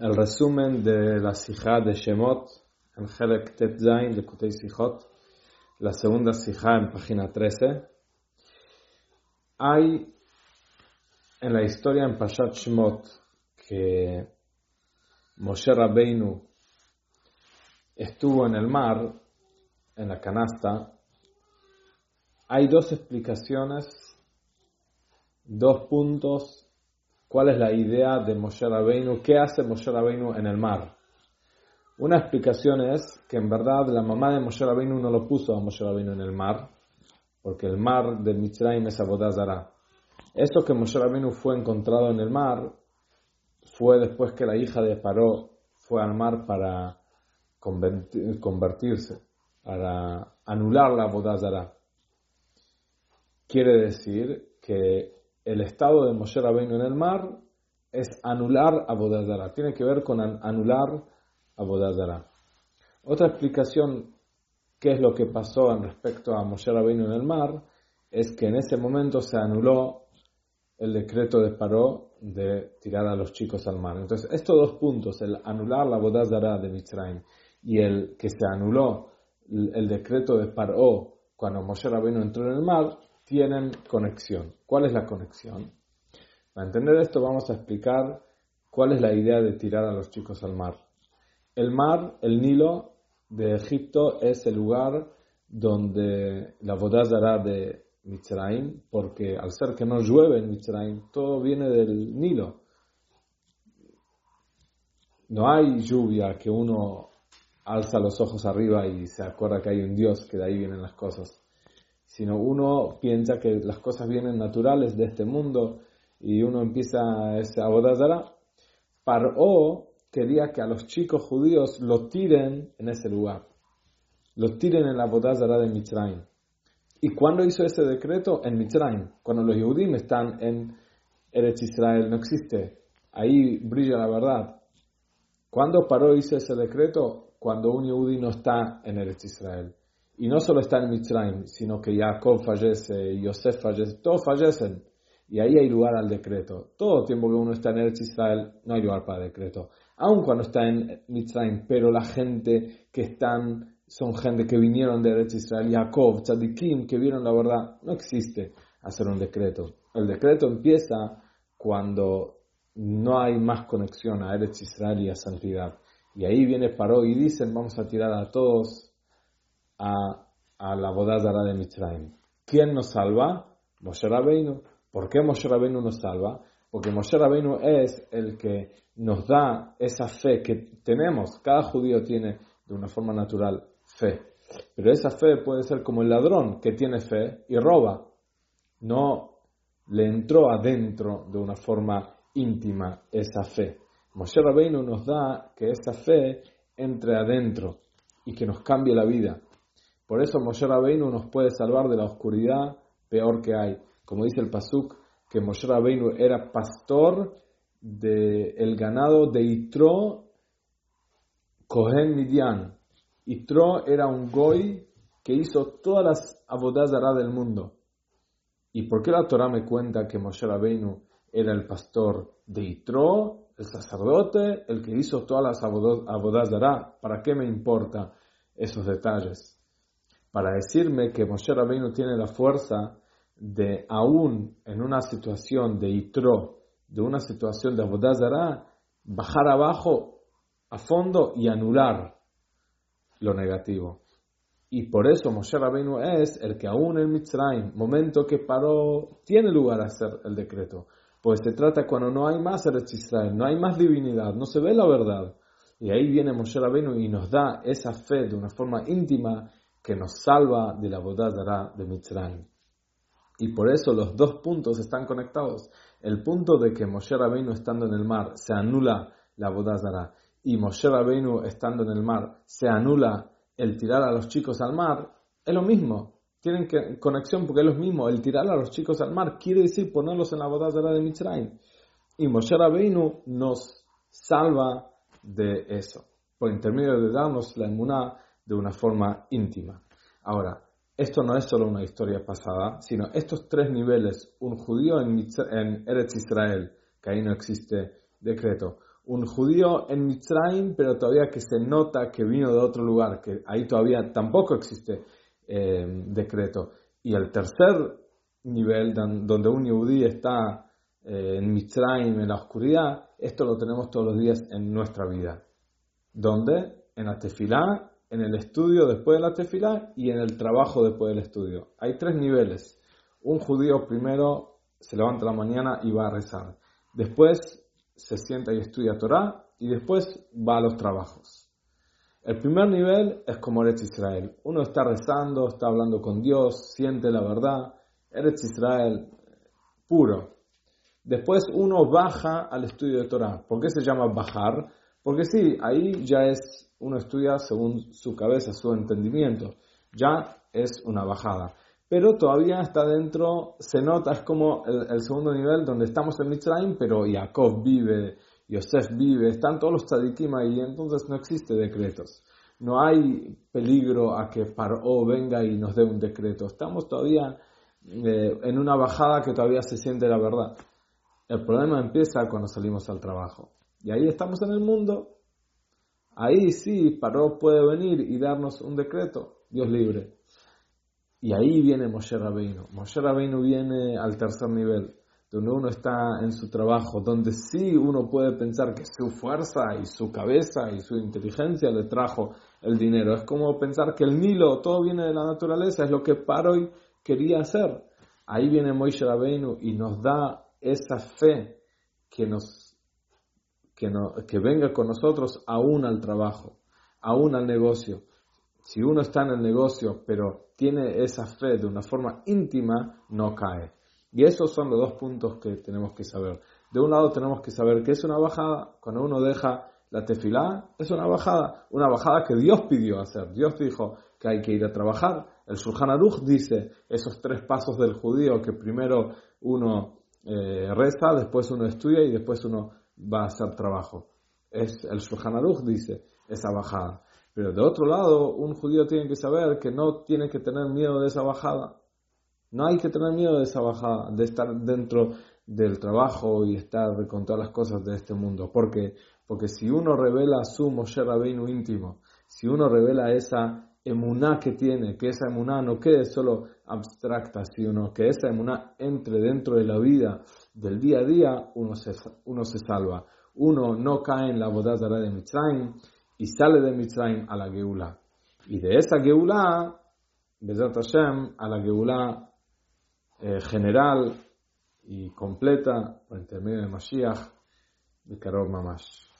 el resumen de la Sijá de Shemot, en Helek Tetzain de Kutei Sijot, la segunda Sijá en página 13. Hay en la historia en Pashat Shemot que Moshe Rabbeinu estuvo en el mar, en la canasta. Hay dos explicaciones, dos puntos cuál es la idea de Moshe Rabbeinu, qué hace Moshe Rabbeinu en el mar. Una explicación es que en verdad la mamá de Moshe Rabbeinu no lo puso a Moshe Rabbeinu en el mar, porque el mar de Mitzrayim es Abodazara. Eso que Moshe Rabbeinu fue encontrado en el mar fue después que la hija de Paró fue al mar para convertirse, para anular la Abodazara. Quiere decir que el estado de Moshe Rabbeinu en el mar es anular Abodazara. Tiene que ver con anular Abodazara. Otra explicación, qué es lo que pasó en respecto a Moshe Rabbeinu en el mar, es que en ese momento se anuló el decreto de Paró de tirar a los chicos al mar. Entonces, estos dos puntos, el anular la Abodazara de Mitzrayim y el que se anuló el decreto de Paró cuando Moshe Rabbeinu entró en el mar, tienen conexión. ¿Cuál es la conexión? Para entender esto vamos a explicar cuál es la idea de tirar a los chicos al mar. El mar, el Nilo de Egipto es el lugar donde la dará de Mitzrayim, porque al ser que no llueve en Mitzrayim, todo viene del Nilo. No hay lluvia que uno alza los ojos arriba y se acuerda que hay un Dios, que de ahí vienen las cosas sino uno piensa que las cosas vienen naturales de este mundo y uno empieza ese abodazara. Paró quería que a los chicos judíos lo tiren en ese lugar, los tiren en la abodazara de Mitzrayim. ¿Y cuándo hizo ese decreto? En Mitzrayim, cuando los judíos están en Eretz Israel, no existe. Ahí brilla la verdad. ¿Cuándo paró hizo ese decreto? Cuando un judío no está en Eretz Israel. Y no solo está en Mitzrayim, sino que Jacob fallece, Yosef fallece, todos fallecen. Y ahí hay lugar al decreto. Todo tiempo que uno está en Eretz Israel, no hay lugar para decreto. Aun cuando está en Mitzrayim, pero la gente que están, son gente que vinieron de Eretz Israel, Jacob, Tzadikim, que vieron la verdad, no existe hacer un decreto. El decreto empieza cuando no hay más conexión a Eretz Israel y a santidad. Y ahí viene Paró y dicen, vamos a tirar a todos a, a la Bodazara de Mitzrayim. ¿Quién nos salva? Moshe Rabbeinu. ¿Por qué Moshe Rabbeinu nos salva? Porque Moshe Rabbeinu es el que nos da esa fe que tenemos. Cada judío tiene de una forma natural fe. Pero esa fe puede ser como el ladrón que tiene fe y roba. No le entró adentro de una forma íntima esa fe. Moshe Rabbeinu nos da que esa fe entre adentro y que nos cambie la vida. Por eso Moshe Rabbeinu nos puede salvar de la oscuridad peor que hay. Como dice el Pasuk, que Moshe Rabbeinu era pastor del ganado de Itro Kohen Midian. Itro era un goy que hizo todas las abodazará del mundo. ¿Y por qué la Torah me cuenta que Moshe Rabbeinu era el pastor de Itro, el sacerdote, el que hizo todas las abodazará? ¿Para qué me importa esos detalles? Para decirme que Moshe Rabbeinu tiene la fuerza de aún en una situación de itro, de una situación de abodazara, bajar abajo a fondo y anular lo negativo. Y por eso Moshe Rabbeinu es el que aún en Mitzrayim, momento que paró, tiene lugar a hacer el decreto. Pues se trata cuando no hay más Eretz Israel, no hay más divinidad, no se ve la verdad. Y ahí viene Moshe Rabbeinu y nos da esa fe de una forma íntima que nos salva de la bodazara de Mitzrayim. Y por eso los dos puntos están conectados. El punto de que Moshe Rabbeinu estando en el mar se anula la bodazara y Moshe Rabbeinu estando en el mar se anula el tirar a los chicos al mar, es lo mismo. Tienen que, conexión porque es lo mismo. El tirar a los chicos al mar quiere decir ponerlos en la bodazara de Mitzrayim. Y Moshe Rabbeinu nos salva de eso. Por intermedio de darnos la emuná de una forma íntima. Ahora, esto no es solo una historia pasada, sino estos tres niveles, un judío en, Eretz Israel, que ahí no existe decreto, un judío en Mitzrayim, pero todavía que se nota que vino de otro lugar, que ahí todavía tampoco existe eh, decreto. Y el tercer nivel, donde un yudí está eh, en Mitzrayim, en la oscuridad, esto lo tenemos todos los días en nuestra vida. ¿Dónde? En la tefilá, en el estudio después de la tefilá y en el trabajo después del estudio. Hay tres niveles. Un judío primero se levanta la mañana y va a rezar. Después se sienta y estudia Torah y después va a los trabajos. El primer nivel es como Eretz Israel. Uno está rezando, está hablando con Dios, siente la verdad. Eretz Israel puro. Después uno baja al estudio de Torah. ¿Por qué se llama bajar? Porque sí, ahí ya es, uno estudia según su cabeza, su entendimiento. Ya es una bajada pero todavía está dentro, se nota, es como el, segundo nivel donde estamos en Mitzrayim, pero Jacob vive, Yosef vive, están todos los tzadikim ahí, entonces no existe decretos. No hay peligro a que Paró venga y nos dé un decreto. Estamos todavía eh, en una bajada que todavía se siente la verdad. El problema empieza cuando salimos al trabajo. Y ahí estamos en el mundo. Ahí sí, Paró puede venir y darnos un decreto. Dios libre. Y ahí viene Moshe Rabbeinu. Moshe Rabbeinu viene al tercer nivel, donde uno está en su trabajo, donde sí uno puede pensar que su fuerza y su cabeza y su inteligencia le trajo el dinero. Es como pensar que el Nilo, todo viene de la naturaleza, es lo que Paroi quería hacer. Ahí viene Moshe Rabbeinu y nos da esa fe que nos que, no, que venga con nosotros aún al trabajo, aún al negocio. Si uno está en el negocio, pero tiene esa fe de una forma íntima, no cae. Y esos son los dos puntos que tenemos que saber. De un lado tenemos que saber que es una bajada, cuando uno deja la tefilá, es una bajada, una bajada que Dios pidió hacer. Dios dijo que hay que ir a trabajar. El Shulchan Aruch dice esos tres pasos del judío, que primero uno eh, reza, después uno estudia y después uno va a hacer trabajo. Es, el Shulchan Aruch dice esa bajada. Pero de otro lado, un judío tiene que saber que no tiene que tener miedo de esa bajada. No hay que tener miedo de esa bajada, de estar dentro del trabajo y estar con todas las cosas de este mundo. Porque, porque si uno revela su Moshe Rabbeinu íntimo, si uno revela esa emuná que tiene, que esa emuná no quede solo abstracta, sino que esa emuná entre dentro de la vida del día a día, uno se, uno se salva. Uno no cae en la boda de Mitzrayim, y sale de Mitzrayim a la Geula. Y de esa Geula, Bezat Hashem, a la Geula eh, general y completa, por intermedio de Mashiach, de Karol Mamash.